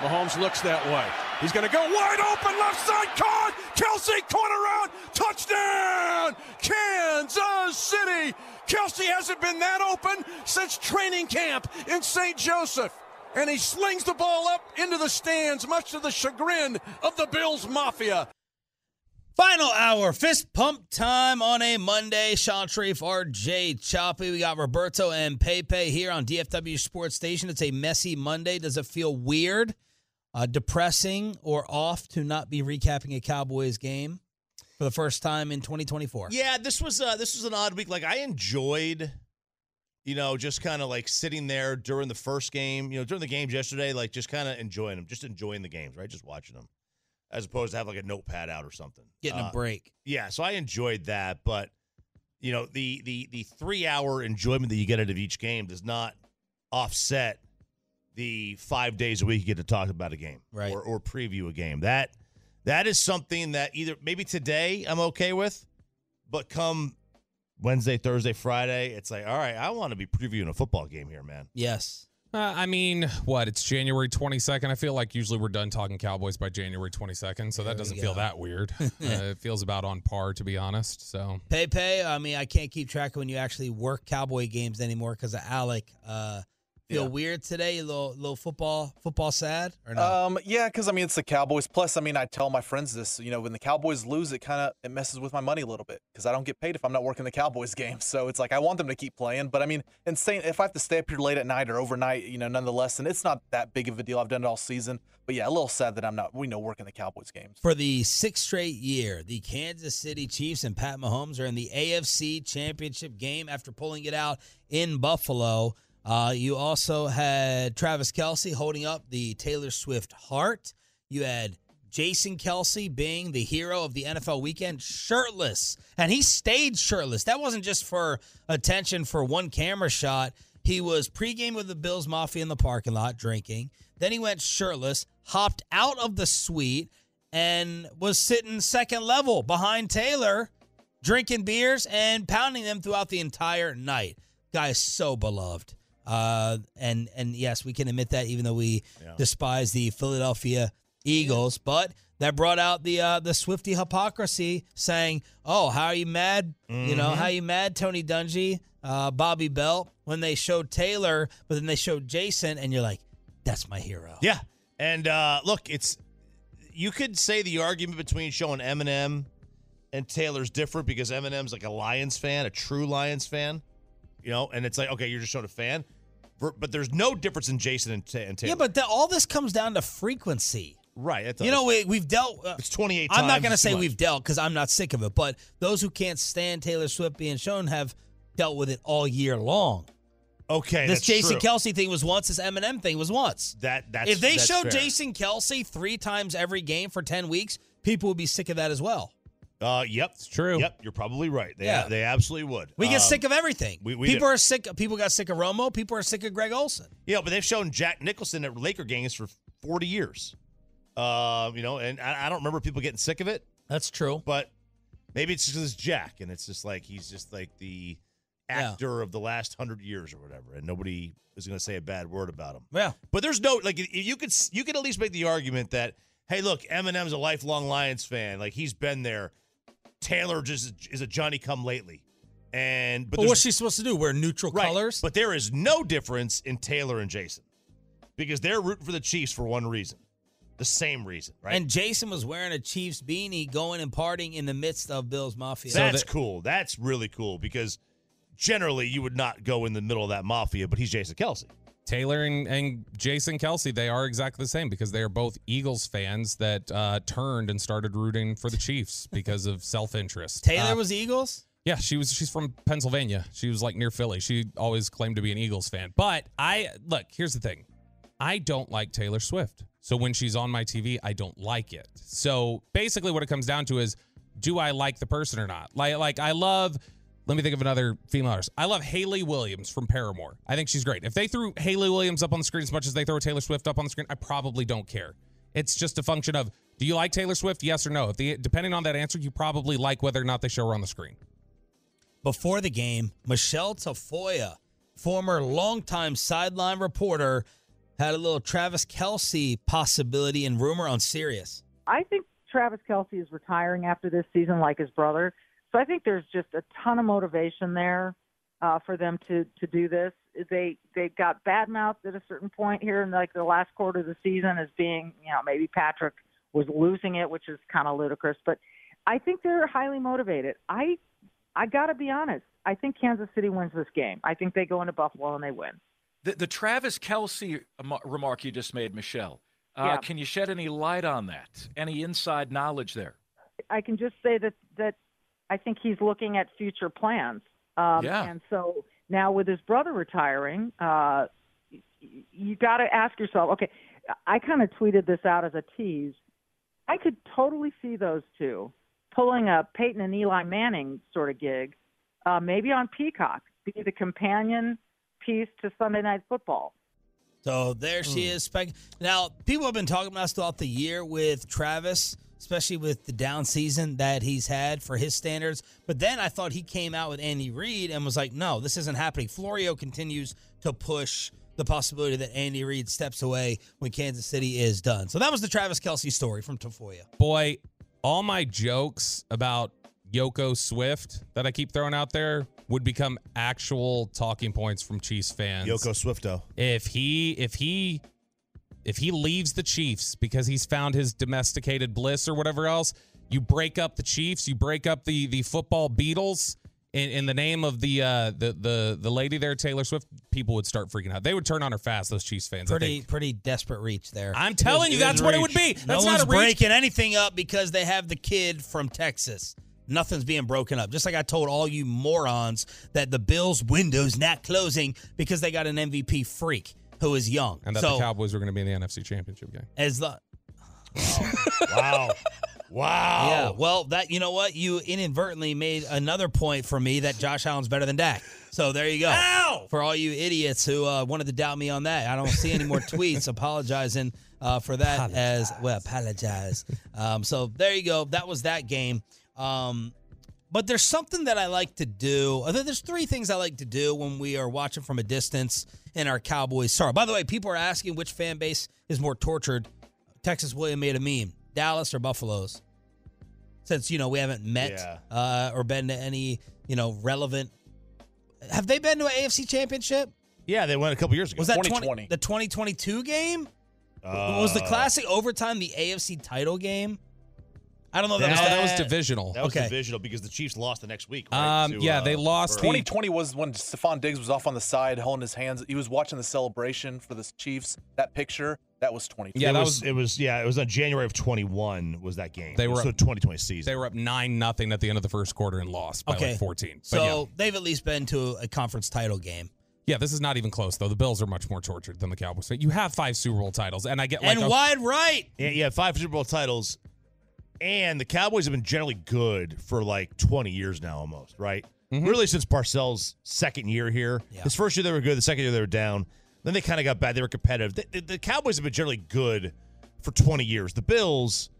Mahomes looks that way. He's going to go wide open, left side, caught. Kelce corner route, touchdown, Kansas City. Kelce hasn't been that open since training camp in St. Joseph. And he slings the ball up into the stands, much to the chagrin of the Bills Mafia. Final hour, fist pump time on a Monday. Shan Shariff, RJ Choppy. We got Roberto and Pepe here on DFW Sports Station. It's a messy Monday. Does it feel weird, uh, depressing, or off to not be recapping a Cowboys game for the first time in 2024? Yeah, this was uh, this was an odd week. Like I enjoyed, you know, just kind of like sitting there during the first game. You know, during the games yesterday, like just kind of enjoying them, just enjoying the games, right? Just watching them as opposed to have like a notepad out or something. Getting Uh, a break. Yeah, so I enjoyed that, but you know, the the the three hour enjoyment that you get out of each game does not offset the five days a week you get to talk about a game Right. or, or preview a game. That that is something that either maybe today I'm okay with, but come Wednesday, Thursday, Friday, it's like, all right, I want to be previewing a football game here, man. Yes. Uh, I mean, what? It's January 22nd. I feel like usually we're done talking Cowboys by January 22nd, so There that doesn't feel that weird. uh, it feels about on par, to be honest. So Pepe, I mean, I can't keep track of when you actually work Cowboy games anymore because of Alec. Uh, feel Yeah. weird today? A little, little football, football sad or not? Um, yeah, because I mean it's the Cowboys. Plus, I mean I tell my friends this. You know, when the Cowboys lose, it kind of it messes with my money a little bit because I don't get paid if I'm not working the Cowboys game. So it's like I want them to keep playing, but I mean, insane. If I have to stay up here late at night or overnight, you know, nonetheless, and it's not that big of a deal. I've done it all season, but yeah, a little sad that I'm not. We know working the Cowboys games. For the sixth straight year, the Kansas City Chiefs and Pat Mahomes are in the AFC Championship game after pulling it out in Buffalo. Uh, you also had Travis Kelce holding up the Taylor Swift heart. You had Jason Kelce being the hero of the NFL weekend, shirtless. And he stayed shirtless. That wasn't just for attention for one camera shot. He was pregame with the Bills Mafia in the parking lot drinking. Then he went shirtless, hopped out of the suite, and was sitting second level behind Taylor, drinking beers and pounding them throughout the entire night. Guy is so beloved. Uh, and and yes, we can admit that even though we despise the Philadelphia Eagles, but that brought out the uh, the Swifty hypocrisy, saying, "Oh, how are you mad? You know, how are you mad, Tony Dungy, uh, Bobby Belt, when they showed Taylor, but then they showed Jason, and you're like, that's my hero." Yeah. And uh, look, it's you could say the argument between showing Eminem and Taylor's different because Eminem's like a Lions fan, a true Lions fan, you know, and it's like okay, you're just showing a fan, but there's no difference in Jason and, and Taylor. Yeah, but the, all this comes down to frequency. right, You know, we, we've dealt. Uh, it's 28. I'm not going to say we've dealt because I'm not sick of it, but those who can't stand Taylor Swift being shown have dealt with it all year long. Okay, this Jason true. Kelce thing was once. This Eminem thing was once. That that's if they showed fair. Jason Kelce three times every game for ten weeks, people would be sick of that as well. Uh, yep, it's true. Yep, you're probably right. They, Yeah. they absolutely would. We get Um, sick of everything. we- we people do. are sick. People got sick of Romo. People are sick of Greg Olsen. Yeah, but they've shown Jack Nicholson at Laker games for 40 years. Uh, you know, and I, I don't remember people getting sick of it, That's true. but maybe it's just Jack, and it's just like he's just like the Yeah. actor of the last hundred years or whatever, and nobody is going to say a bad word about him. Yeah. But there's no like you could you could at least make the argument that hey, look, Eminem's a lifelong Lions fan, like he's been there. Taylor just is a Johnny Come Lately, and but But what's she supposed to do? Wear neutral Right. colors? But there is no difference in Taylor and Jason because they're rooting for the Chiefs for one reason, the same reason, right? And Jason was wearing a Chiefs beanie, going and partying in the midst of Bills Mafia. That's cool. That's really cool because generally you would not go in the middle of that mafia, but he's Jason Kelce. Taylor and, and Jason Kelce, they are exactly the same because they are both Eagles fans that uh, turned and started rooting for the Chiefs because of self interest. Taylor was Eagles. Yeah, she was. She's from Pennsylvania. She was like near Philly. She always claimed to be an Eagles fan. But I look. Here's the thing. I don't like Taylor Swift. So when she's on my TV, I don't like it. So basically, what it comes down to is, do I like the person or not? Like, like I love. Let me think of another female artist. I love Hayley Williams from Paramore. I think she's great. If they threw Hayley Williams up on the screen as much as they throw Taylor Swift up on the screen, I probably don't care. It's just a function of do you like Taylor Swift? Yes or no. If the depending on that answer, you probably like whether or not they show her on the screen. Before the game, Michele Tafoya, former longtime sideline reporter, had a little Travis Kelce possibility and rumor on Sirius. I think Travis Kelce is retiring after this season, like his brother. So I think there's just a ton of motivation there uh, for them to to do this. They they got badmouthed at a certain point here in like the last quarter of the season as being you know maybe Patrick was losing it, which is kind of ludicrous. But I think they're highly motivated. I I got to be honest. I think Kansas City wins this game. I think they go into Buffalo and they win. The, the Travis Kelce remark you just made, Michele. Uh, Yeah. Can you shed any light on that? Any inside knowledge there? I can just say that that I think he's looking at future plans. Um, Yeah. And so now with his brother retiring, uh, y- you got to ask yourself. Okay, I kind of tweeted this out as a tease. I could totally see those two pulling a Peyton and Eli Manning sort of gig, uh, maybe on Peacock, be the companion piece to Sunday Night Football. So there she is. Now, people have been talking about us throughout the year with Travis, especially with the down season that he's had for his standards. But then I thought he came out with Andy Reid and was like, no, this isn't happening. Florio continues to push the possibility that Andy Reid steps away when Kansas City is done. So that was the Travis Kelce story from Tafoya. Boy, all my jokes about Yoko Swift that I keep throwing out there would become actual talking points from Chiefs fans. Yoko Swifto. If he if he if he leaves the Chiefs because he's found his domesticated bliss or whatever else, you break up the Chiefs, you break up the the football Beatles in, in the name of the uh the the the lady there, Taylor Swift, people would start freaking out. They would turn on her fast, those Chiefs fans. I Pretty think. pretty desperate reach there. I'm telling you, that's what it would be. That's no not one's a reach. breaking anything up because they have the kid from Texas. Nothing's being broken up. Just like I told all you morons that the Bills' window's not closing because they got an MVP freak who is young. And that so the Cowboys were going to be in the NFC Championship game. as the Wow. wow. yeah, well, that you know what you inadvertently made another point for me that Josh Allen's better than Dak. So there you go. Ow! For all you idiots who uh, wanted to doubt me on that, I don't see any more tweets apologizing uh, for that as well. Apologize. Um, so there you go. That was that game. Um, but there's something that I like to do. uh, There's three things I like to do when we are watching from a distance in our Cowboys. Sorry. By the way, people are asking which fan base is more tortured. Texas William made a meme. Dallas or Buffalo's? Since you know we haven't met Yeah. uh, or been to any you know relevant. Have they been to an AFC Championship? Yeah, they went a couple years ago. Was that 20, 2020. the 2022 game? Uh, was the classic overtime the AFC title game? I don't know. if That, was that was divisional. That was Okay. divisional because the Chiefs lost the next week. Right, Um, to, yeah, uh, they lost for- the- 2020 was when Stefon Diggs was off on the side, holding his hands. He was watching the celebration for the Chiefs. That picture, that was 2020. Yeah, it that was, it was yeah it was on January of 21 was that game. They It was were the up- 2020 season. They were up nine nothing at the end of the first quarter and lost by Okay. like 14. But so yeah. they've at least been to a conference title game. yeah, this is not even close though. The Bills are much more tortured than the Cowboys. You have five Super Bowl titles, and I get like and a- wide right. Yeah, yeah, five Super Bowl titles, and the Cowboys have been generally good for like 20 years now, almost right. Mm-hmm. Really, since Parcells' second year here, Yeah. his first year they were good, the second year they were down. Then they kind of got bad. They were competitive. The, the, the Cowboys have been generally good for 20 years. The Bills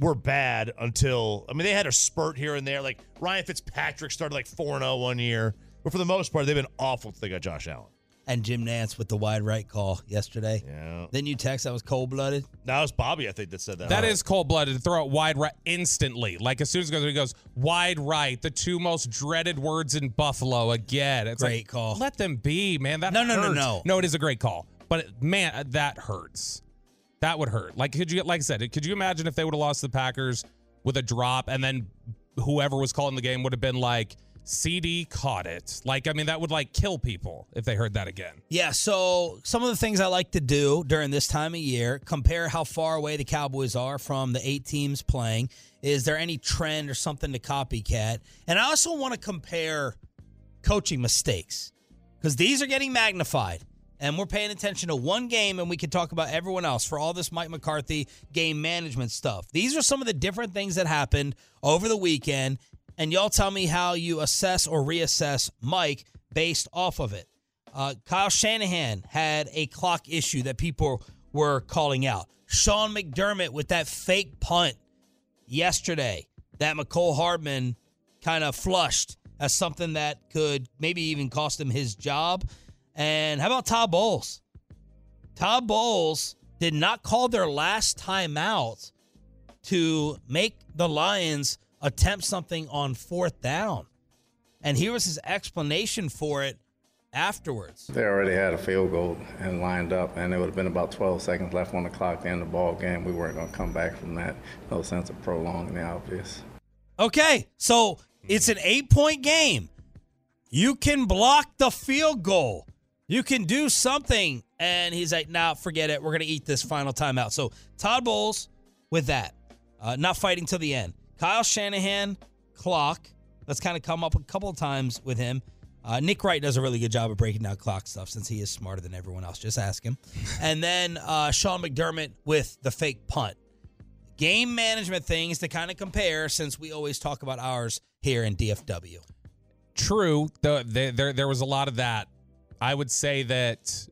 were bad until I mean they had a spurt here and there. Like Ryan Fitzpatrick started like four and zero one year, but for the most part they've been awful. Until they got Josh Allen. And Jim Nantz with the wide right call yesterday. Yeah, Then you text that was cold blooded. that was Bobby I think that said that. That is cold blooded to throw it wide right instantly. Like as soon as it goes, he goes wide right. The two most dreaded words in Buffalo again. It's Great like, call. Let them be, man. That No, no, no, hurts. no. No, it is a great call. But man, that hurts. That would hurt. Like, could you, like I said, could you imagine if they would have lost the Packers with a drop and then whoever was calling the game would have been like, CD caught it. Like, I mean, that would like kill people if they heard that again. Yeah, so some of the things I like to do during this time of year, compare how far away the Cowboys are from the eight teams playing. Is there any trend or something to copycat? And I also want to compare coaching mistakes because these are getting magnified. And we're paying attention to one game, and we can talk about everyone else for all this Mike McCarthy game management stuff. These are some of the different things that happened over the weekend, and y'all tell me how you assess or reassess Mike based off of it. Uh, Kyle Shanahan had a clock issue that people were calling out. Sean McDermott with that fake punt yesterday that Mecole Hardman kind of flushed as something that could maybe even cost him his job. And how about Todd Bowles? Todd Bowles did not call their last timeout to make the Lions attempt something on fourth down. And here was his explanation for it afterwards. They already had a field goal and lined up, and it would have been about 12 seconds left on the clock to end the ball game. We weren't going to come back from that. No sense of prolonging the obvious. Okay, so it's an eight point game. You can block the field goal. You can do something. And he's like, nah, forget it. We're going to eat this final timeout. So Todd Bowles with that, uh, not fighting till the end. Kyle Shanahan, clock. Let's kind of come up a couple of times with him. Uh, Nick Wright does a really good job of breaking down clock stuff since he is smarter than everyone else. Just ask him. and then uh, Sean McDermott with the fake punt. Game management things to kind of compare since we always talk about ours here in DFW. True. The, the, there, there was a lot of that. I would say that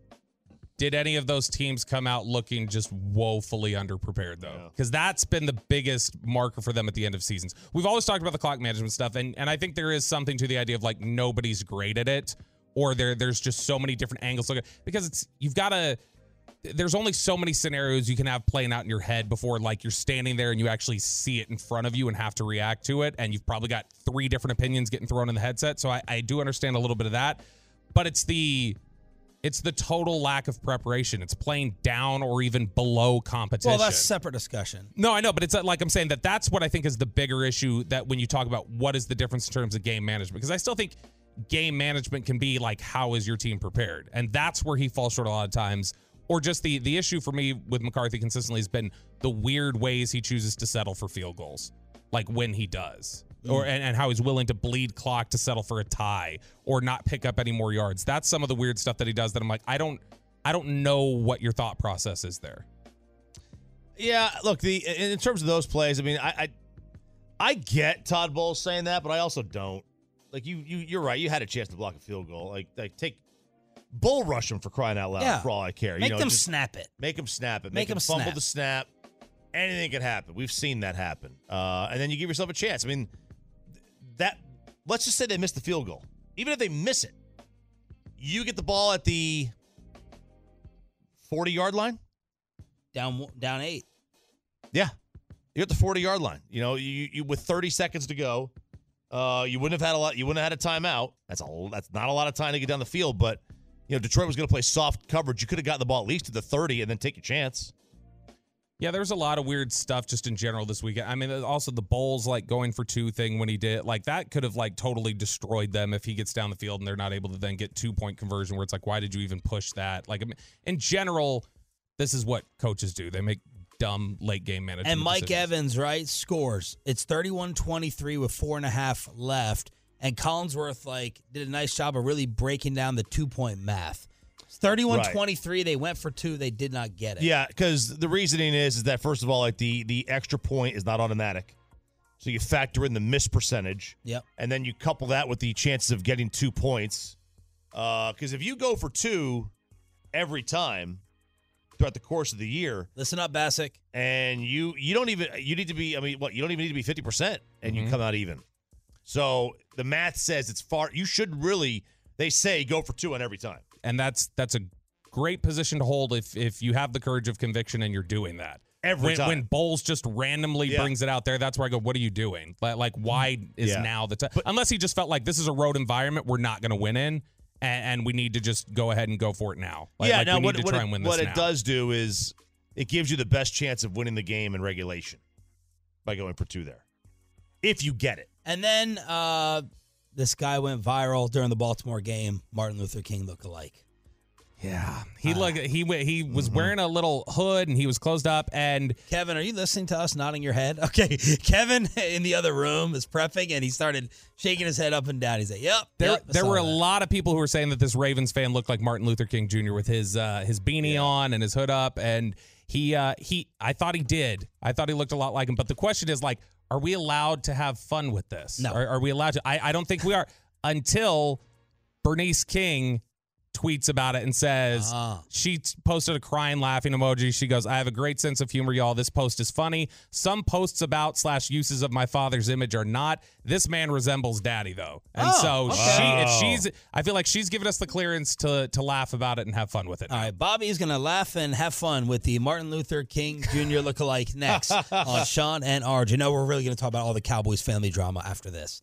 did any of those teams come out looking just woefully underprepared though? Because that's been the biggest marker for them at the end of seasons. We've always talked about the clock management stuff, and, and I think there is something to the idea of like nobody's great at it, or there there's just so many different angles because it's you've got to there's only so many scenarios you can have playing out in your head before like you're standing there and you actually see it in front of you and have to react to it and you've probably got three different opinions getting thrown in the headset so I, I do understand a little bit of that but it's the it's the total lack of preparation it's playing down or even below competition Well, that's a separate discussion. no, I know, but it's like I'm saying that that's what I think is the bigger issue that when you talk about what is the difference in terms of game management, because I still think game management can be like how is your team prepared, and that's where he falls short a lot of times. Or just the the issue for me with McCarthy consistently has been the weird ways he chooses to settle for field goals, like when he does. Or and, and how he's willing to bleed clock to settle for a tie or not pick up any more yards. That's some of the weird stuff that he does that I'm like, I don't I don't know what your thought process is there. Yeah, look, the in in terms of those plays, I mean, I I, I get Todd Bowles saying that, but I also don't. Like you, you, you're right. You had a chance to block a field goal. Like, like take bull rush him for crying out loud. Yeah. For all I care, Make you know, them just snap it. Make him snap it. Make Make, him him fumble snap. the snap. Anything could happen. We've seen that happen. Uh, and then you give yourself a chance. I mean, that. Let's just say they miss the field goal. Even if they miss it, you get the ball at the forty yard line. Down down eight. Yeah. You're at the 40 yard line. You know, you, you with 30 seconds to go, uh, you wouldn't have had a lot. You wouldn't have had a timeout. That's a that's not a lot of time to get down the field. But you know, Detroit was going to play soft coverage. You could have gotten the ball at least to the 30 and then take your chance. Yeah, there's a lot of weird stuff just in general this weekend. I mean, also the Bowles like going for two thing when he did like that could have like totally destroyed them if he gets down the field and they're not able to then get two point conversion where it's like, why did you even push that? Like I mean, in general, this is what coaches do. They make dumb late game management. And Mike decisions. Evans, right, scores. It's 31 23 with four and a half left. And Collinsworth, like, did a nice job of really breaking down the two point math. 31 23, they went for two. They did not get it. Yeah, because the reasoning is is that first of all, like the the extra point is not automatic, so you factor in the miss percentage. Yep. and then you couple that with the chances of getting two points. Because if you go for two every time throughout the course of the year, Listen up, Bassick. and you you don't even you need to be I mean what you don't even need to be fifty percent and Mm-hmm. you come out even. So the math says it's far. You should really they say go for two on every time. And that's that's a great position to hold if if you have the courage of conviction and you're doing that. Every when, time. when Bowles just randomly Yeah. brings it out there, that's where I go. What are you doing? Like, like why is Yeah. now the time? Unless he just felt like this is a road environment we're not going to win in, and, and we need to just go ahead and go for it now. Like, yeah, like now we need what, to what try it, and win what this it does do is it gives you the best chance of winning the game in regulation by going for two there, if you get it. And then uh, this guy went viral during the Baltimore game. Martin Luther King look-alike. Yeah, he Uh, look he wa- he was mm-hmm. wearing a little hood and he was closed up and Kevin, are you listening to us nodding your head? Okay. Kevin in the other room is prepping and he started shaking his head up and down. He's like, Yep. there yep, there saw were a lot of people who were saying that this Ravens fan looked like Martin Luther King Jr. with his uh, his beanie on and his hood up and he uh, he I thought he did. I thought he looked a lot like him. But the question is like, are we allowed to have fun with this? No. Are, are we allowed to? I, I don't think we are until Bernice King tweets about it and says Ah. she posted a crying laughing emoji she goes i have a great sense of humor y'all this post is funny some posts about slash uses of my father's image are not this man resembles daddy though and Oh, so okay. she if she's i feel like she's given us the clearance to to laugh about it and have fun with it All right, Bobby's going to laugh and have fun with the Martin Luther King Jr. lookalike next on Shan and RJ. You know, we're really going to talk about all the Cowboys family drama after this.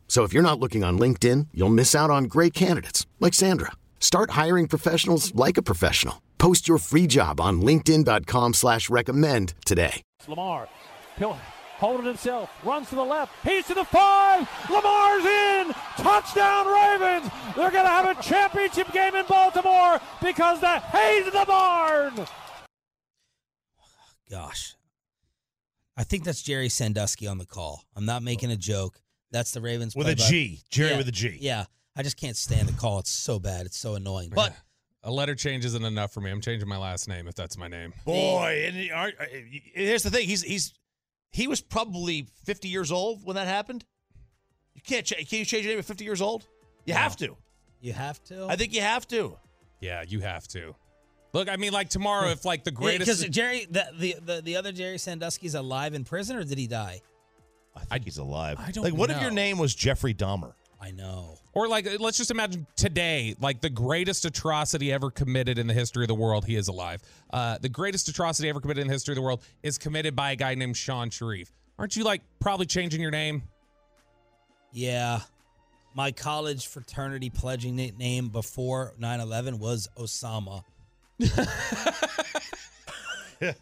So if you're not looking on LinkedIn, you'll miss out on great candidates like Sandra. Start hiring professionals like a professional. Post your free job on linkedin.com slash recommend today. Lamar, he'll hold it himself, runs to the left, he's to the five, Lamar's in, touchdown Ravens! They're going to have a championship game in Baltimore because the hay's in the barn! Gosh. I think that's Gerry Sandusky on the call. I'm not making a joke. That's the Ravens With a play-by- G. Jerry Yeah, with a G. Yeah. I just can't stand the call. It's so bad. It's so annoying. But a letter change isn't enough for me i'm changing my last name if that's my name Boy, and he- aren't- uh, here's the thing: he's he's he was probably 50 years old when that happened. You can't cha- can you change your name at 50 years old? You have to. you have to. I think you have to. yeah you have to look i mean like tomorrow if like the greatest, Because greatest Jerry, the, the the the other Jerry Sandusky's alive in prison, or did he die? I think he's alive. I don't like. What if your name was Jeffrey Dahmer? I know. Or like, let's just imagine today, like the greatest atrocity ever committed in the history of the world. He is alive. Uh, the greatest atrocity ever committed in the history of the world is committed by a guy named Shan Shariff. Aren't you like probably changing your name? Yeah. My college fraternity pledging name before 9/11 was Osama.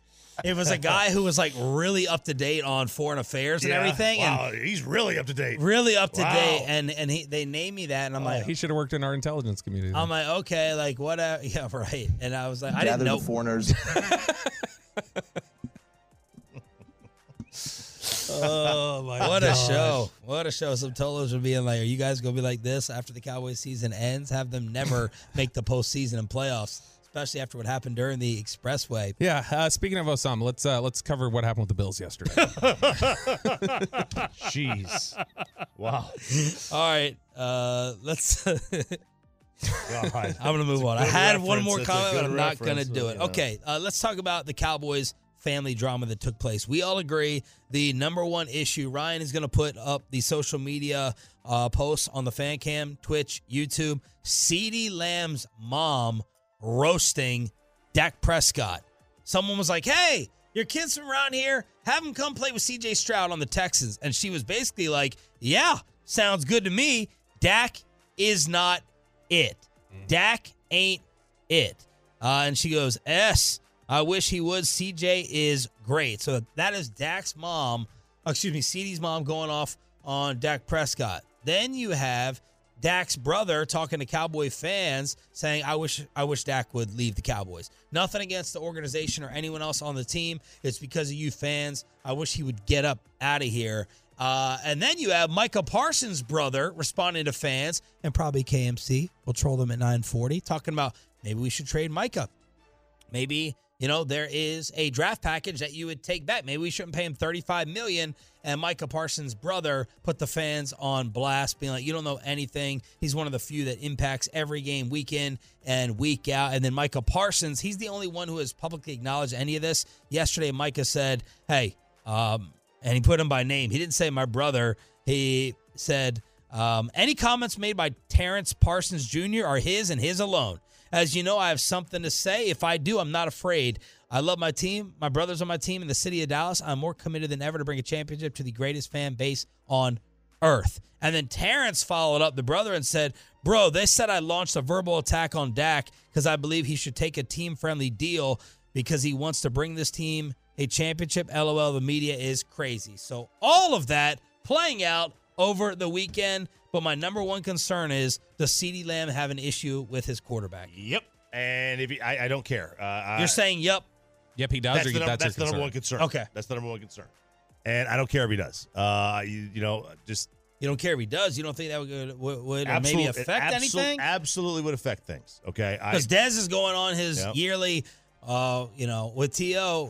it was a guy who was like really up to date on foreign affairs and Yeah. everything, Wow, he's really up to date. really up to Wow. date. And and he, they named me that, and I'm like, he should have worked in our intelligence community. I'm like, okay, like what? Uh, yeah, right. And I was like, I didn't Gather know. the foreigners. Oh my! What a show! What a show! Some Tolos would be in like, are you guys gonna be like this after the Cowboys season ends? Have them never make the postseason and playoffs, especially after what happened during the Expressway. yeah. Uh, speaking of Osama, let's uh, let's cover what happened with the Bills yesterday. Jeez. Wow. All right, uh, let's. I'm gonna move It's on. I good had one more comment, but I'm not gonna do it. you. Okay, uh, let's talk about the Cowboys family drama that took place. We all agree the number one issue. Ryan is gonna put up the social media uh, posts on the fan cam, Twitch, YouTube. CeeDee Lamb's mom roasting Dak Prescott. Someone was like, "Hey, your kids from around here, have them come play with CJ Stroud on the Texans." And she was basically like, "Yeah, sounds good to me." Dak is not it. Dak ain't it. Uh, and she goes, "S, I wish he would. CJ is great." So that is Dak's mom. excuse me, CD's mom going off on Dak Prescott. Then you have Dak's brother talking to Cowboy fans saying, I wish I wish Dak would leave the Cowboys. Nothing against the organization or anyone else on the team. It's because of you fans. I wish he would get up out of here. Uh, and then you have Micah Parsons' brother responding to fans, and probably KMC We'll troll them at 940, talking about maybe we should trade Micah. Maybe you know there is a draft package that you would take back. Maybe we shouldn't pay him 35 million. And Micah Parsons' brother put the fans on blast, being like, "You don't know anything. He's one of the few that impacts every game, week in and week out." And then Micah Parsons, he's the only one who has publicly acknowledged any of this. Yesterday, Micah said, "Hey," um, and he put him by name. He didn't say my brother. He said, um, "Any comments made by Terrence Parsons Jr. are his and his alone." As you know, I have something to say. If I do, I'm not afraid. I love my team. My brothers on my team in the city of Dallas. I'm more committed than ever to bring a championship to the greatest fan base on earth. And then Terrence followed up the brother and said, Bro, they said I launched a verbal attack on Dak because I believe he should take a team friendly deal because he wants to bring this team a championship. LOL, the media is crazy. So all of that playing out over the weekend. But my number one concern is does CeeDee Lamb have an issue with his quarterback? Yep. And if he, I, I don't care. Uh, You're saying yep. Yep, he does. That's, or the, num- that's, that's the number one concern. Okay. That's the number one concern. And I don't care if he does. Uh, you, you know, just You don't care if he does. You don't think that would, would, would or absolute- maybe it affect absol- anything? Absolutely would affect things. Okay. Because Dez is going on his Yep. yearly, uh, you know, with To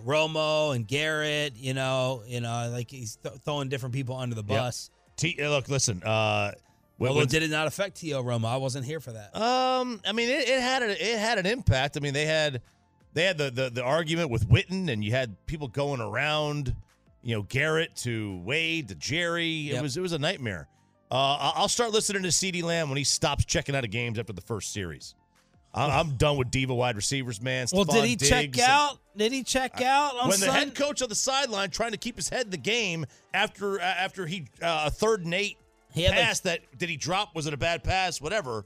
Romo and Garrett. You know, you know, like he's th- throwing different people under the Yep. bus. T, uh, look, listen. Uh, when- did it not affect To Romo? I wasn't here for that. Um, I mean, it, it had a, it had an impact. I mean, they had they had the, the the argument with Witten, and you had people going around, you know, Garrett to Wade to Jerry. It Yep. was it was a nightmare. Uh, I'll start listening to C.D. Lamb when he stops checking out of games after the first series. I'm, I'm done with diva wide receivers, man. well, did he Diggs check out? Did he check out on when the Sunday? head coach on the sideline trying to keep his head in the game after uh, after he uh, a third and eight He had, like- pass that did he drop was it a bad pass whatever.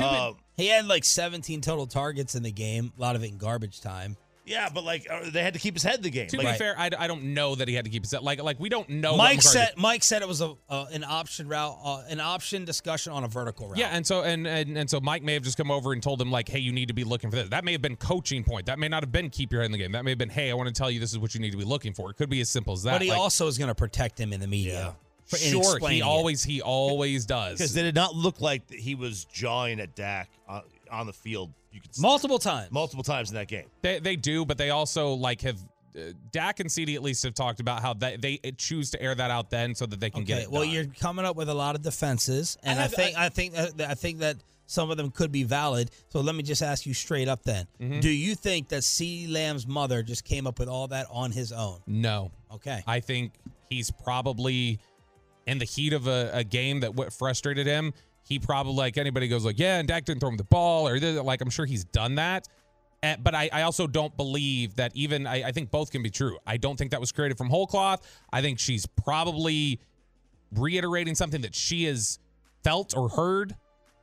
Uh, he had like 17 total targets in the game. A lot of it in garbage time. Yeah, but like uh, they had to keep his head in the game. To Like, be fair, I, I don't know that he had to keep his head. like like we don't know. Mike said Mike said it was a uh, an option route, uh, an option discussion on a vertical route. Yeah, and so and, and and so Mike may have just come over and told him like, hey, you need to be looking for this. That may have been coaching point. That may not have been keep your head in the game. That may have been, hey, I want to tell you this is what you need to be looking for. It could be as simple as that. but he Like, also is going to protect him in the media. for- in sure explaining he it. always he always does. because it did not look like he was jawing at Dak on, on the field? You could see multiple times. multiple times in that game. They they do, but they also like have. Uh, Dak and CD at least have talked about how they, they choose to air that out then so that they can get it. well, done. you're coming up with a lot of defenses, and I I, think I, think that, I think that some of them could be valid. So let me just ask you straight up: then, Mm-hmm. do you think that C. Lamb's mother just came up with all that on his own? no. Okay, I think he's probably in the heat of a, a game that what frustrated him. He probably like anybody goes like, yeah, and Dak didn't throw him the ball, or like I'm sure he's done that. Eh, but I, I also don't believe that even I, I think both can be true. I don't think that was created from whole cloth. I think she's probably reiterating something that she has felt or heard.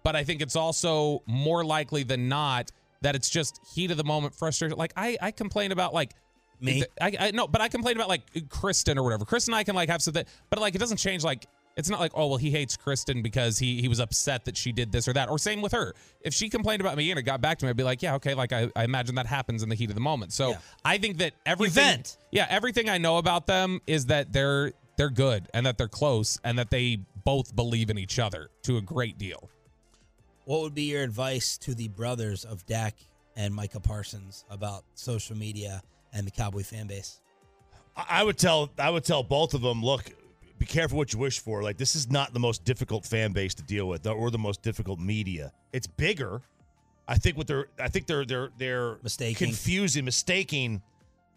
But I think it's also more likely than not that it's just heat of the moment frustration. Like I, I complain about like Me? I, I no, but I complain about like Kristen or whatever. Kristen and I can like have something, but like it doesn't change. Like it's not like oh well he hates Kristen because he he was upset that she did this or that. Or same with her. If she complained about me and it got back to me, I'd be like yeah okay. Like I, I imagine that happens in the heat of the moment. So Yeah. I think that everything. Event. Yeah, everything I know about them is that they're they're good and that they're close and that they both believe in each other to a great deal. what would be your advice to the brothers of Dak and Micah Parsons about social media and the Cowboy fan base? I I would tell I would tell both of them, look, be careful what you wish for. Like this is not the most difficult fan base to deal with, or the most difficult media. It's bigger. I think what they're I think they're they're they're Mistaking. confusing, mistaking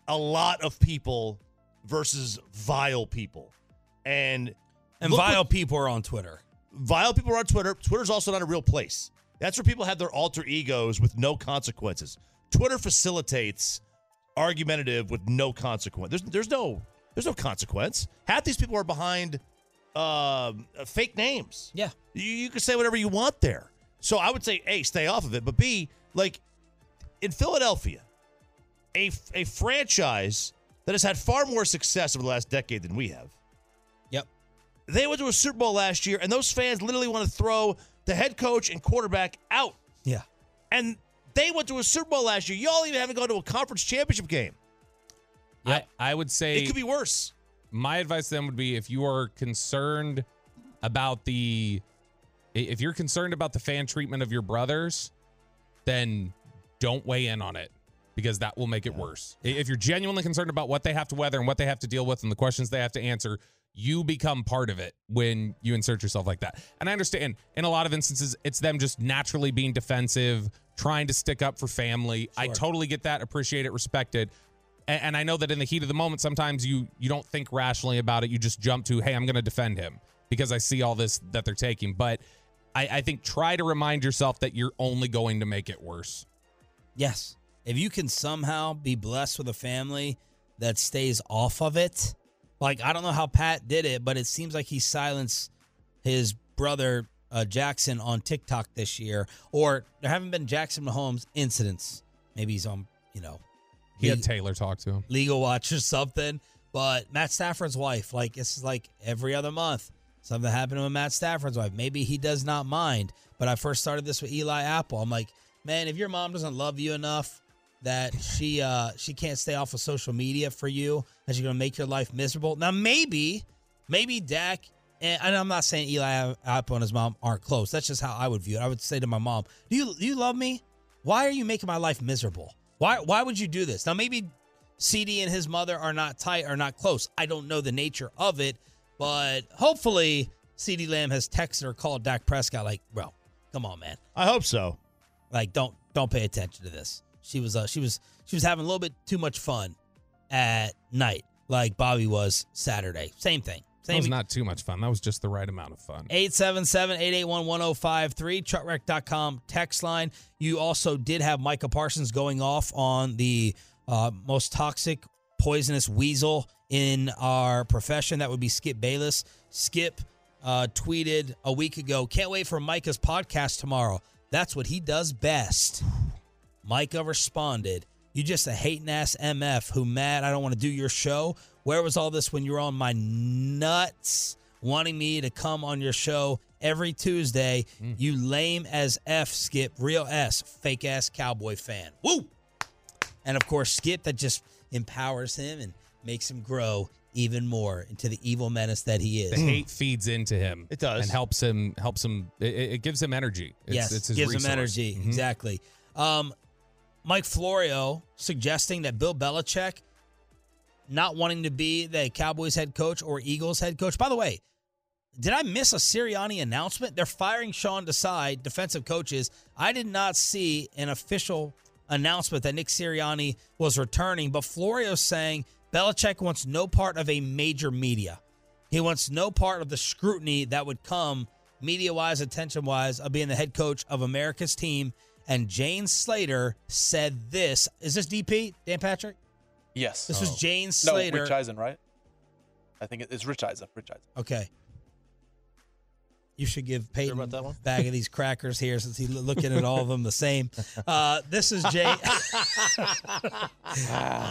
a lot of people versus vile people. And And vile what- people are on Twitter. vile people are on Twitter. Twitter's also not a real place. That's where people have their alter egos with no consequences. Twitter facilitates argumentative with no consequence. There's there's no there's no consequence. Half these people are behind um, fake names. Yeah. You, you can say whatever you want there. So I would say, A, stay off of it. But B, like in Philadelphia, a, a franchise that has had far more success over the last decade than we have. Yep. They went to a Super Bowl last year, and those fans literally want to throw the head coach and quarterback out. Yeah. And they went to a Super Bowl last year. Y'all even haven't gone to a conference championship game. I, I would say It could be worse. my advice then would be if you are concerned about the if you're concerned about the fan treatment of your brothers then don't weigh in on it because that will make it worse. If you're genuinely concerned about what they have to weather and what they have to deal with and the questions they have to answer you become part of it when you insert yourself like that. And i understand in a lot of instances it's them just naturally being defensive trying to stick up for family. I totally get that appreciate it respect it and, and I know that in the heat of the moment, sometimes you you don't think rationally about it. You just jump to, hey, I'm going to defend him because I see all this that they're taking. But I, I think try to remind yourself that you're only going to make it worse. Yes. If you can somehow be blessed with a family that stays off of it, like I don't know how Pat did it, but it seems like he silenced his brother uh, Jackson on TikTok this year, or there haven't been Jackson Mahomes incidents. Maybe he's on, you know, He had Taylor talk to him. legal watch or something. But Matt Stafford's wife, like this is like every other month, something happened to Matt Stafford's wife. Maybe he does not mind. But I first started this with Eli Apple. I'm like, man, if your mom doesn't love you enough that she uh she can't stay off of social media for you, that you're gonna make your life miserable. Now maybe, maybe Dak and, and I'm not saying Eli Apple and his mom aren't close. That's just how I would view it. I would say to my mom, "Do you do you love me? Why are you making my life miserable? Why why would you do this?" Now maybe CD and his mother are not tight or not close. I don't know the nature of it, but hopefully CD Lamb has texted or called Dak Prescott like, "Bro, come on, man. I hope so. Like don't don't pay attention to this." She was uh she was she was having a little bit too much fun at night like Bobby was Saturday. Same thing. That was not too much fun. That was just the right amount of fun. 877-881-1053 truckwreck.com text line. You also did have micah parsons going off on the uh, most toxic poisonous weasel in our profession. That would be skip bayless. Skip uh, tweeted a week ago can't wait for micah's podcast tomorrow. That's what he does best. Micah responded you just a hating ass mf who mad i don't want to do your show where was all this when you were on my nuts wanting me to come on your show every Tuesday. You lame as F, Skip. Real S, fake ass cowboy fan. Woo! And of course, Skip that just empowers him and makes him grow even more into the evil menace that he is. The hate feeds into him. It does. and helps him. Helps him. It, it gives him energy. It's, yes, it's gives resource. him energy. Mhm. Exactly. Um, Mike Florio suggesting that Bill Belichick not wanting to be the Cowboys head coach or Eagles head coach. By the way, did I miss a Sirianni announcement? They're firing Sean Desai, defensive coaches. I did not see an official announcement that Nick Sirianni was returning, but Florio's saying Belichick wants no part of a major media. He wants no part of the scrutiny that would come media wise, attention wise, of being the head coach of America's team. And Jane Slater said this. Is this DP, Dan Patrick? Yes. This was Jane Slater. No, Slater. Rich Eisen, right? I think it's Rich Eisen. Rich Eisen. Okay. You should give Peyton about that one? a bag of these crackers here since he's looking at all of them the same. Uh, this is Jay.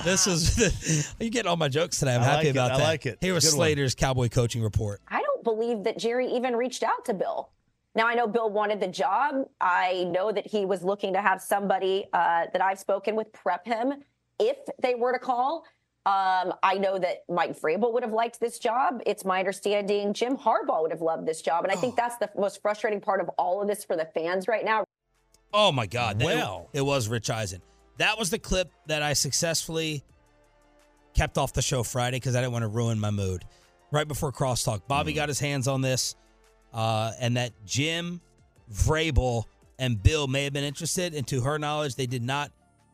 this is. you getting all my jokes today. I'm I happy like it. about I like it. Here was Good one. Slater's Cowboy coaching report. I don't believe that Jerry even reached out to Bill. Now, I know Bill wanted the job. I know that he was looking to have somebody uh, that I've spoken with prep him if they were to call. Um, I know that Mike Vrabel would have liked this job. It's my understanding Jim Harbaugh would have loved this job. And I think that's the most frustrating part of all of this for the fans right now. Oh my God! That- Well. it, was Rich Eisen. That was the clip that I successfully kept off the show Friday because I didn't want to ruin my mood. Right before crosstalk, Bobby got his hands on this, uh, and that Jim, Vrabel, and Bill may have been interested. And to her knowledge, they did not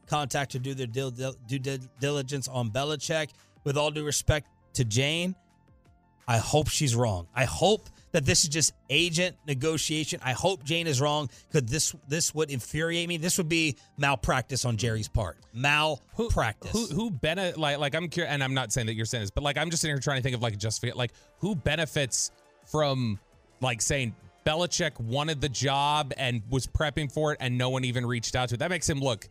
contact or do their due diligence on Belichick. With all due respect to Jane, I hope she's wrong. I hope that this is just agent negotiation. I hope Jane is wrong because this this would infuriate me. This would be malpractice on Jerry's part. Malpractice. Who who benefit like like I'm curious, and I'm not saying that you're saying this, but like I'm just sitting here trying to think of like just like who benefits from like saying Belichick wanted the job and was prepping for it, and no one even reached out to it. That makes him look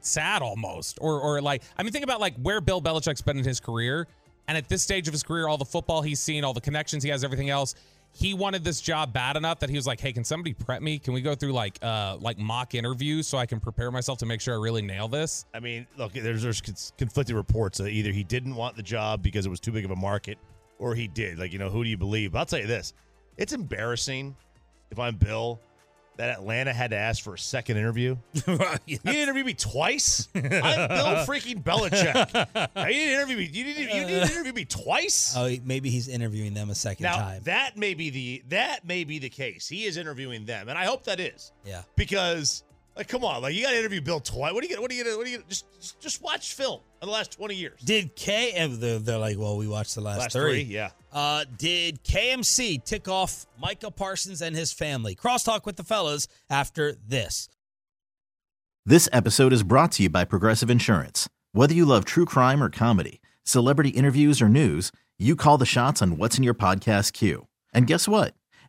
sad almost, or or like I mean, think about like where Bill Belichick's been in his career, and at this stage of his career, all the football he's seen, all the connections he has, everything else. He wanted this job bad enough that he was like, "Hey, can somebody prep me? Can we go through like uh like mock interviews so I can prepare myself to make sure I really nail this?" I mean, look, there's there's conflicting reports. Uh, either he didn't want the job because it was too big of a market, or he did. Like, you know, who do you believe? But I'll tell you this: it's embarrassing if I'm Bill that Atlanta had to ask for a second interview. You didn't interview me twice. I'm Bill freaking Belichick. Now, you didn't interview me. You didn't. You didn't interview me twice. Oh, maybe he's interviewing them a second now time. that may be the that may be the case. He is interviewing them, and I hope that is Yeah. because like, come on, like you got to interview Bill twice. What do you get? What do you get? What do you get? Just, just just watch film in the last twenty years. Did K and they're, they're like, well, we watched the last, Last three. three, yeah. Uh, did KMC tick off Micah Parsons and his family? Crosstalk with the fellas after this. This episode is brought to you by Progressive Insurance. Whether you love true crime or comedy, celebrity interviews or news, you call the shots on what's in your podcast queue. And guess what?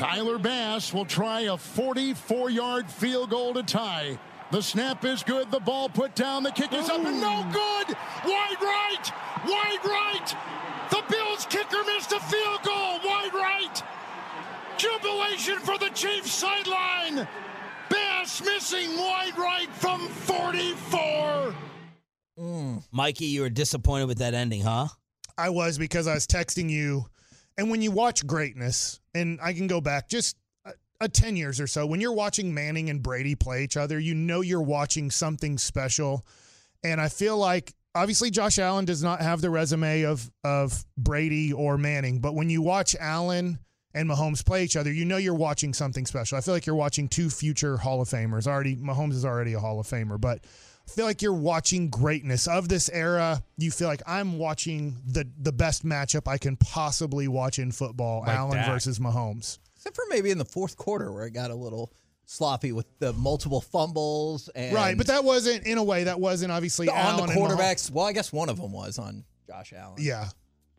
Tyler Bass will try a 44 yard field goal to tie. The snap is good. The ball put down. The kick is up and no good. Wide right. Wide right. The Bills kicker missed a field goal. Wide right. Jubilation for the Chiefs sideline. Bass missing wide right from 44. Hmm. Mikey, you were disappointed with that ending, huh? I was because I was texting you. And when you watch greatness, and I can go back just a, a 10 years or so, when you're watching Manning and Brady play each other, you know you're watching something special. And I feel like obviously Josh Allen does not have the resume of of Brady or Manning, but when you watch Allen and Mahomes play each other, you know you're watching something special. I feel like you're watching two future Hall of Famers. Already Mahomes is already a Hall of Famer, but feel like you're watching greatness of this era. You feel like I'm watching the the best matchup I can possibly watch in football, Like Allen Dak. versus Mahomes. Except for maybe in the fourth quarter where it got a little sloppy with the multiple fumbles and right, but that wasn't in a way that wasn't obviously the, on Allen the and quarterbacks. Well, I guess one of them was on Josh Allen. Yeah,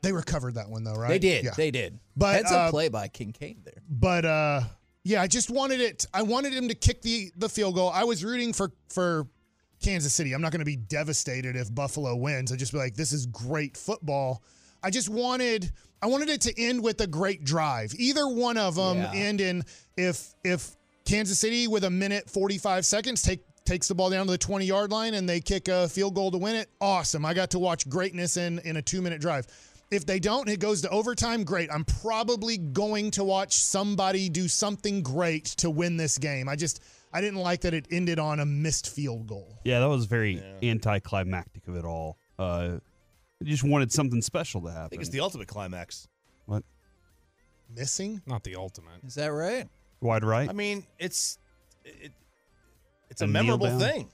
they recovered that one though, right? They did. Yeah. They did. But heads up uh, play by Kincaid there. But uh yeah, I just wanted it I wanted him to kick the the field goal. I was rooting for for Kansas City. I'm not going to be devastated if Buffalo wins. I just be like this is great football. I just wanted I wanted it to end with a great drive. Either one of them Yeah. end in if if Kansas City with a minute 45 seconds take takes the ball down to the 20 yard line and they kick a field goal to win it. Awesome. I got to watch greatness in in a 2 minute drive. If they don't, it goes to overtime. Great. I'm probably going to watch somebody do something great to win this game. I just I didn't like that it ended on a missed field goal. Yeah, that was very anticlimactic of it all. Uh, I just wanted something special to happen. I think it's the ultimate climax. What? Missing? Not the ultimate. Is that right? Wide right? I mean, it's it, It's a, A memorable thing.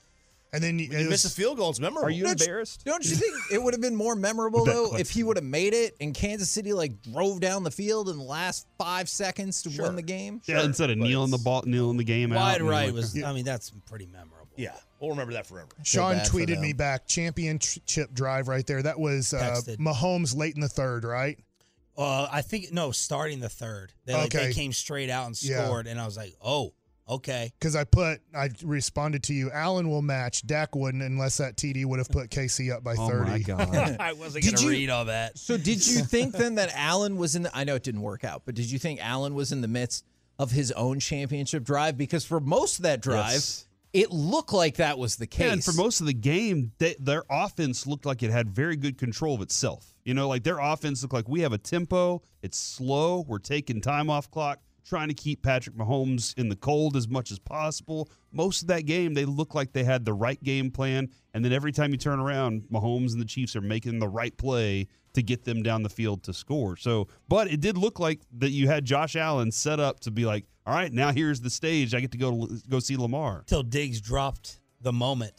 And then you, When you miss a field goal, it's memorable. Are you Don't you- embarrassed? Don't you think it would have been more memorable though if he would have made it and Kansas City like drove down the field in the last five seconds to win the game? Yeah, instead of but kneeling the it's- ball, kneeling the game out. Wide and right like- was. I mean, that's pretty memorable. Yeah, we'll remember that forever. Sean bad for tweeted me back championship drive right there. That was uh, Texted. Mahomes late in the third, right? Uh, I think no, starting the third. They, like, Okay. they came straight out and Yeah. scored, and I was like, oh, okay. Because I put, I responded to you. Allen will match. Dak wouldn't unless that TD would have put KC up by Oh thirty. my god! I wasn't Did gonna you- read all that. So did you think then that Allen was in the I know it didn't work out, but did you think Allen was in the midst of his own championship drive? Because for most of that drive, Yes. it looked like that was the case. Yeah, and for most of the game, they, their offense looked like it had very good control of itself. You know, like their offense looked like we have a tempo. It's slow. We're taking time off clock, trying to keep Patrick Mahomes in the cold as much as possible. Most of that game, they look like they had the right game plan. And then every time you turn around, Mahomes and the Chiefs are making the right play to get them down the field to score. So, but it did look like that you had Josh Allen set up to be like, all right, now here's the stage. I get to go go see Lamar. Till Diggs dropped the moment.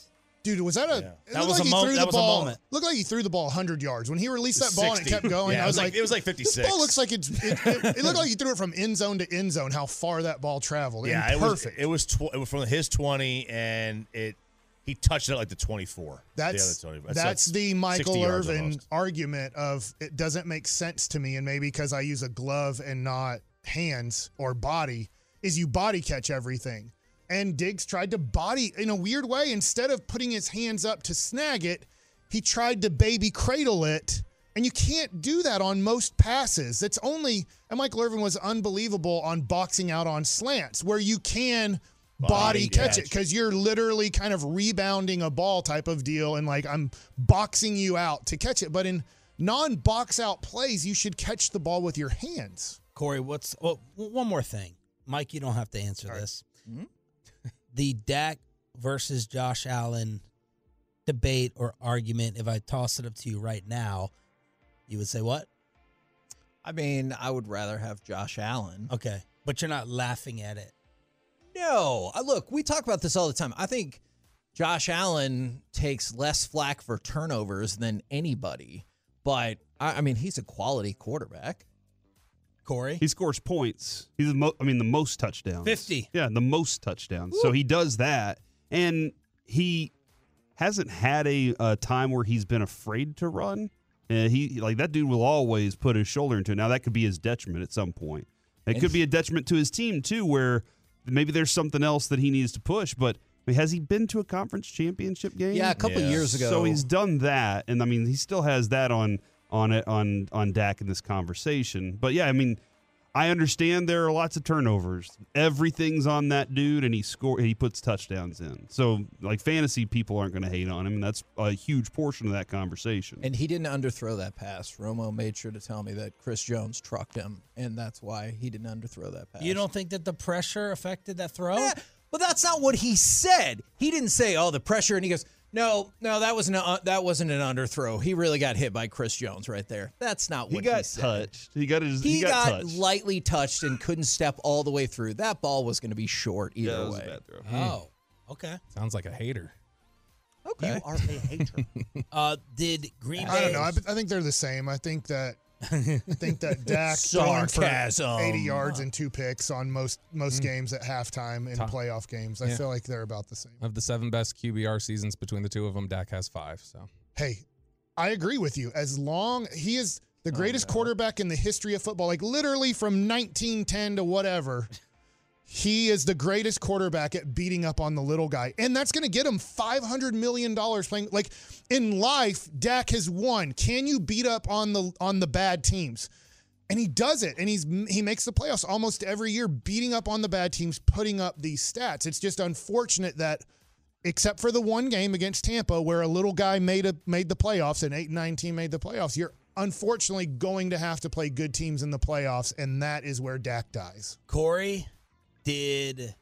Dude, was that a? Yeah. That was like a he mo- threw that the was a moment. Looked like he threw the ball hundred yards when he released that ball and it kept going. Yeah, I was was like- like, it was like This 56. ball looks like it's. It, it, it looked like he threw it from end zone to end zone. How far that ball traveled? Yeah, And it was. perfect. It was. Tw- it was from his twenty, and it. He touched it at like the twenty-four. That's the other 20. that's like the Michael Irvin almost. argument of it doesn't make sense to me, and maybe because I use a glove and not hands or body, is you body catch everything. And Diggs tried to body in a weird way instead of putting his hands up to snag it, he tried to baby cradle it. And you can't do that on most passes. It's only and Michael Irvin was unbelievable on boxing out on slants where you can body, Body catch, catch. it because you're literally kind of rebounding a ball type of deal and like I'm boxing you out to catch it. But in non-box out plays, you should catch the ball with your hands. Corey, what's well, one more thing, Mike? You don't have to answer this. Mhm. The Dak versus Josh Allen debate or argument. If I toss it up to you right now, you would say what? I mean, I would rather have Josh Allen. Okay, but you're not laughing at it. No, I look, we talk about this all the time. I think Josh Allen takes less flack for turnovers than anybody, but I, I mean, he's a quality quarterback. Corey, He scores points. He's the mo- I mean the most touchdowns. 50. Yeah, the most touchdowns. So he does that, and he hasn't had a, a time where he's been afraid to run. Uh, he like that dude will always put his shoulder into it. Now that could be his detriment at some point. It could be a detriment to his team too, where maybe there's something else that he needs to push. But I mean, has he been to a conference championship game? Yeah, a couple Yeah. years ago. So he's done that, and I mean, he still has that on on it on on Dak in this conversation. But yeah, I mean, I understand there are lots of turnovers. Everything's on that dude, and he score he puts touchdowns in. So like fantasy people aren't going to hate on him, and that's a huge portion of that conversation. And he didn't underthrow that pass. Romo made sure to tell me that Chris Jones trucked him, and that's why he didn't underthrow that pass. You don't think that the pressure affected that throw? Yeah, but that's not what he said. He didn't say, "Oh, the pressure," and he goes, "No, no, that wasn't a, that wasn't an underthrow. He really got hit by Chris Jones right there. That's not he got he said. touched. He got his. He, He, got, touched. lightly touched and couldn't step all the way through. That ball was going to be short either Yeah, that was a way. bad throw. Oh, okay. Sounds like a hater. Okay. You are a hater. uh, did Green Bay? I don't know. I, I think they're the same. I think that I think that Dak throwing for Sarcasm. 80 yards and two picks on most most Mm. games at halftime in Top. playoff games. I Yeah. feel like they're about the same. Of the seven best QBR seasons between the two of them, Dak has five. So Hey, I agree with you. As long he is the greatest quarterback in the history of football, like literally from 1910 to whatever. He is the greatest quarterback at beating up on the little guy. And that's going to get him $500 million playing. Like in life, Dak has won. Can you beat up on the on the bad teams? And he does it. And he's he makes the playoffs almost every year, beating up on the bad teams, putting up these stats. It's just unfortunate that except for the one game against Tampa where a little guy made a made the playoffs and 8 and 9 team made the playoffs, you're unfortunately going to have to play good teams in the playoffs and that is where Dak dies. Corey, did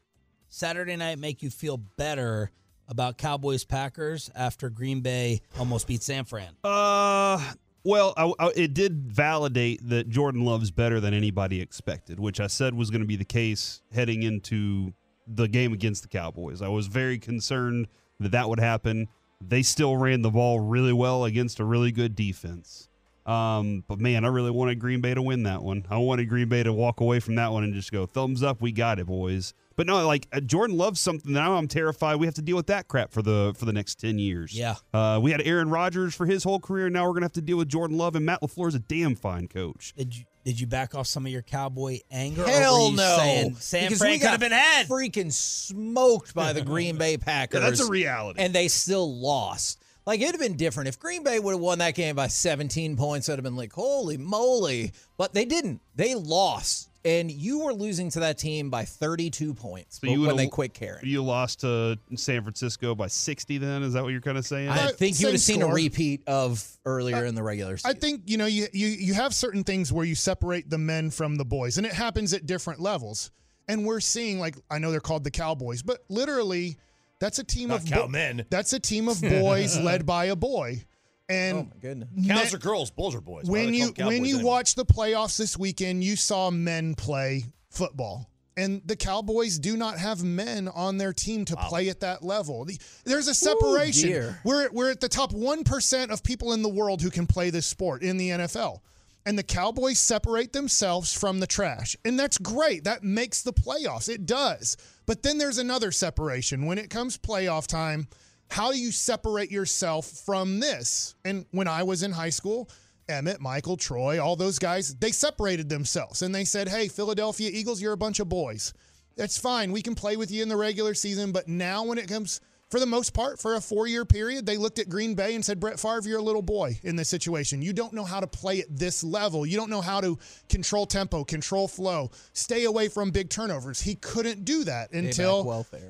Saturday night make you feel better about Cowboys Packers after Green Bay almost beat San Fran? Uh, well, I, I- it did validate that Jordan Love's better than anybody expected, which I said was going to be the case heading into the game against the Cowboys. I was very concerned that that would happen. They still ran the ball really well against a really good defense. Um, but man, I really wanted Green Bay to win that one. I wanted Green Bay to walk away from that one and just go, thumbs up, we got it, boys. But no, like uh, Jordan loves something. Now I'm terrified we have to deal with that crap for the for the next ten years. Yeah. Uh, we had Aaron Rodgers for his whole career. Now we're gonna have to deal with Jordan Love and Matt Lafleur is a damn fine coach. Did you did you back off some of your cowboy anger? or Hell you no. Saying San because Fran we could got have been had. freaking smoked by the Green Bay Packers. that's a reality. And they still lost. Like it'd have been different if Green Bay would have won that game by 17 points. I'd have been like, holy moly! But they didn't. They lost, and you were losing to that team by 32 points So you when they quit caring. You lost to San Francisco by 60 then? Is that what you're kind of saying? I think you would have same seen a repeat of earlier in the regular season. I think you know you, you you have certain things where you separate the men from the boys, and it happens at different levels. And we're seeing like I know they're called the Cowboys, but literally that's a team Not of men. That's a team of boys led by a boy. And oh my goodness. Cows are girls, bulls are boys. When you call when you anymore? watch the playoffs this weekend, you saw men play football. And the Cowboys do not have men on their team to play at that level. The- There's a separation. dear. we're we're at the top 1% of people in the world who can play this sport in the NFL. And the Cowboys separate themselves from the trash. And that's great. That makes the playoffs. It does. But then there's another separation. When it comes playoff time, how do you separate yourself from this? And when I was in high school, Emmett, Michael, Troy, all those guys, they separated themselves and they said, hey, Philadelphia Eagles, you're a bunch of boys. That's fine. We can play with you in the regular season. But now, when it comes, for the most part, for a four year period, they looked at Green Bay and said, Brett Favre, you're a little boy in this situation. You don't know how to play at this level. You don't know how to control tempo, control flow, stay away from big turnovers. He couldn't do that until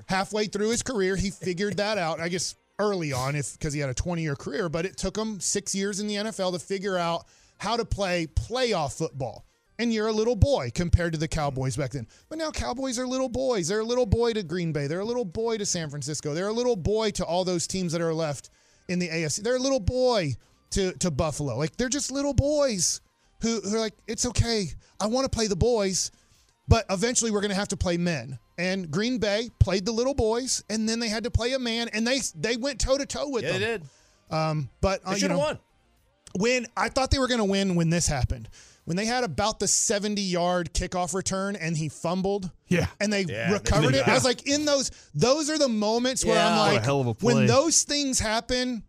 halfway through his career. He figured that out. I guess early on, if because he had a 20 year career, but it took him six years in the NFL to figure out how to play playoff football. And you're a little boy compared to the Cowboys back then. But now Cowboys are little boys. They're a little boy to Green Bay. They're a little boy to San Francisco. They're a little boy to all those teams that are left in the AFC. They're a little boy to, to Buffalo. Like they're just little boys who, who are like, it's okay. I want to play the boys, but eventually we're going to have to play men. And Green Bay played the little boys, and then they had to play a man, and they they went toe to toe with Yeah, them. they did. Um, but uh, They you should have know, won. when I thought they were going to win when this happened, when they had about the 70 yard kickoff return and he fumbled. Yeah. And they Yeah, recovered they- it. I was like, in those, those are the moments where I'm Yeah. What a like, hell of a play. when those things happen,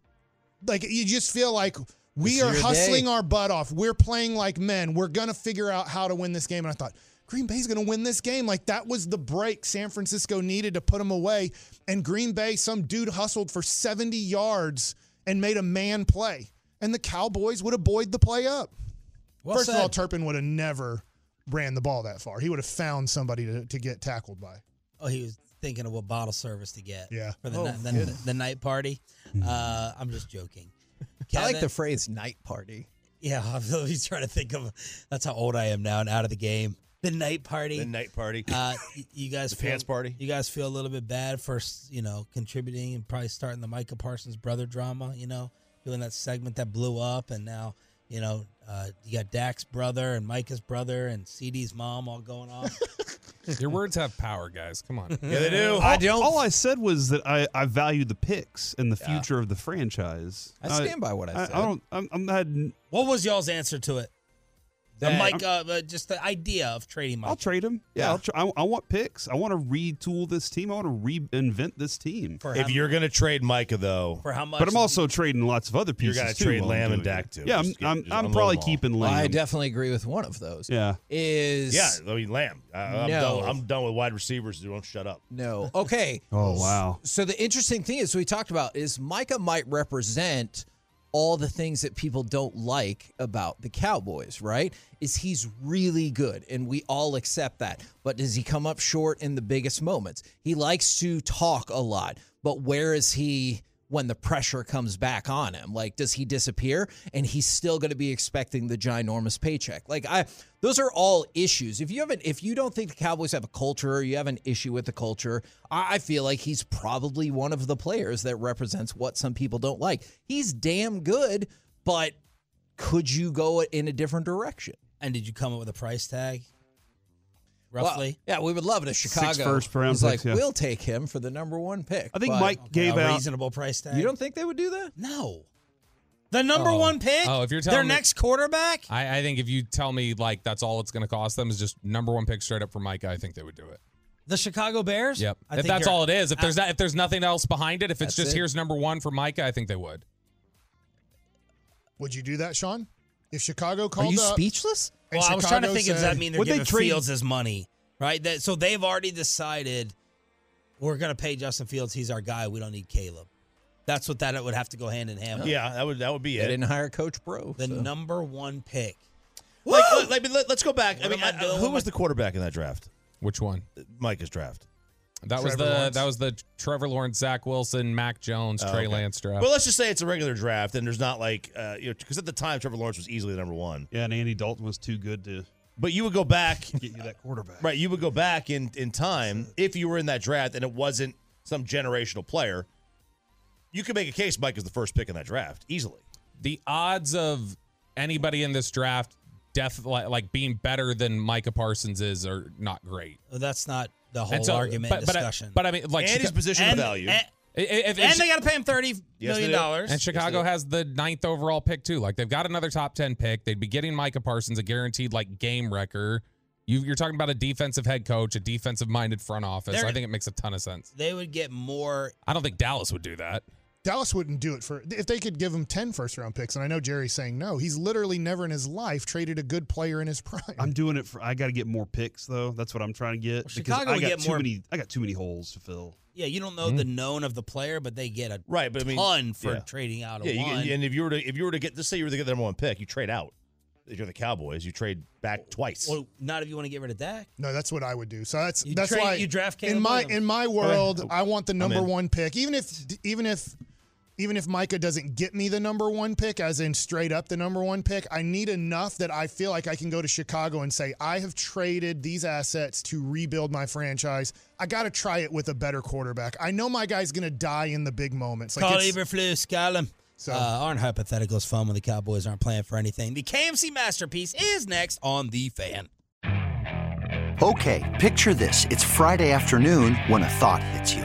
like you just feel like we It's are hustling day. our butt off. We're playing like men. We're going to figure out how to win this game. And I thought, Green Bay's going to win this game. Like that was the break San Francisco needed to put them away. And Green Bay, some dude hustled for 70 yards and made a man play. And the Cowboys would have buoyed the play up. Well First of all. Turpin would have never ran the ball that far. He would have found somebody to, to get tackled by. Oh, he was thinking of what bottle service to get. Yeah. For the, Oh, ni- the, the night party. Uh, I'm just joking. I like the phrase night party. Yeah, I'm always trying to think of. That's how old I am now and out of the game. The night party. The night party. Uh, you guys The feel, pants party. You guys feel a little bit bad for you know contributing and probably starting the Micah Parsons brother drama. You know, doing that segment that blew up, and now you know uh, you got Dak's brother and Micah's brother and CD's mom all going on. Your words have power, guys. Come on. Yeah, they do. I don't. all I said was that I, I value the picks and the future of the franchise. I stand by what I said. I, don't. I'm, I'm not. what was y'all's answer to it? The That- Mike, uh, just the idea of trading Mike I'll trade him. Yeah, Yeah. I'll tr- I, I want picks. I want to retool this team. I want to reinvent this team. for If you're gonna trade Micah though, for how much? But I'm also trading lots of other You're pieces. gonna trade Lamb and doing Dak, too. Yeah, I'm. Just get- I'm, I'm probably them all. keeping Well, Lamb. I definitely agree with one of those. yeah. Is yeah, I mean Lamb. I, I'm, No. done, I'm done with wide receivers. Who don't shut up. No. Okay. Oh wow. So the interesting thing is we talked about is Micah might represent all the things that people don't like about the Cowboys, right? Is he's really good and we all accept that. But does he come up short in the biggest moments? He likes to talk a lot, but where is he when the pressure comes back on him? Like does he disappear and he's still going to be expecting the ginormous paycheck? Like I those are all issues. If you haven't if you don't think the Cowboys have a culture or you have an issue with the culture, I I feel like he's probably one of the players that represents what some people don't like. He's damn good, but could you go in a different direction? and did you come up with a price tag? Roughly. Well, yeah, we would love it if Chicago Six first round was like, picks, yeah. we'll take him for the number one pick. I think But- Mike gave a out. reasonable price tag. You don't think they would do that? No. The number Oh. one pick. Oh, if you're their telling me- next quarterback. I, I think if you tell me like that's all it's going to cost them is just number one pick straight up for Micah, I think they would do it. The Chicago Bears. Yep. I if think that's you're- all it is, if there's not, if there's nothing else behind it, if it's That's just it. here's number one for Micah, I think they would. Would you do that, Sean? If Chicago Are called you up, speechless? And Well, I was trying to Chicago think. Does that mean they're Would they giving trade- Fields his money? Right. That, so they've already decided we're going to pay Justin Fields. He's our guy. We don't need Caleb. That's what that would have to go hand in hand. with. Yeah, that would that would be They it. They didn't hire Coach Bro. The so. number one pick. Like, let, let, us go back. I mean, am I who was the quarterback in that draft? Which one? Micah's draft. That was the Lawrence. that was the Trevor Lawrence, Zach Wilson, Mac Jones, Oh, Trey okay. Lance draft. Well, let's just say it's a regular draft, and there's not like uh, you know because at the time Trevor Lawrence was easily the number one. Yeah, and Andy Dalton was too good to But you would go back, get you that quarterback. right? You would go back in in time if you were in that draft and it wasn't some generational player. You could make a case Mike is the first pick in that draft easily. the odds of anybody in this draft def like, like being better than Micah Parsons is are not great. That's not the whole so- argument but, but I- discussion. But, I mean, like and his Chica- position and, value. And, if- if- and they got to pay him thirty yes, million dollars. And Chicago has the ninth overall pick too. Like they've got another top ten pick. They'd be getting Micah Parsons, a guaranteed like game wrecker. You, you're talking about a defensive head coach, a defensive minded front office. They're- I think it makes a ton of sense. they would get more. I don't think Dallas would do that. Dallas wouldn't do it for if they could give him 10 first round picks. And I know Jerry's saying no. He's literally never in his life traded a good player in his prime. I'm doing it for. I got to get more picks though. That's what I'm trying to get. Well, because Chicago I got get too more- many. I got too many holes to fill. Yeah, you don't know hmm. the known of the player, but they get a Right, but I mean, ton for yeah. trading out Yeah, a you, one. can- and if you were to if you were to get, let's say you were to get the number one pick, you trade out. If you're the Cowboys, you trade back twice. well, not if you want to get rid of Dak. No, that's what I would do. So that's You that's trade- why you draft Caleb in my Williams. in my world, I want the number one pick. Even if even if even if Micah doesn't get me the number one pick, as in straight up the number one pick, I need enough that I feel like I can go to Chicago and say I have traded these assets to rebuild my franchise. I got to try it with a better quarterback. I know my guy's going to die in the big moments. Like Call it's- Eberflus, Scallum. So- uh, aren't hypotheticals fun when the Cowboys aren't playing for anything? The KMC masterpiece is next on the fan. Okay, picture this. It's Friday afternoon when a thought hits you.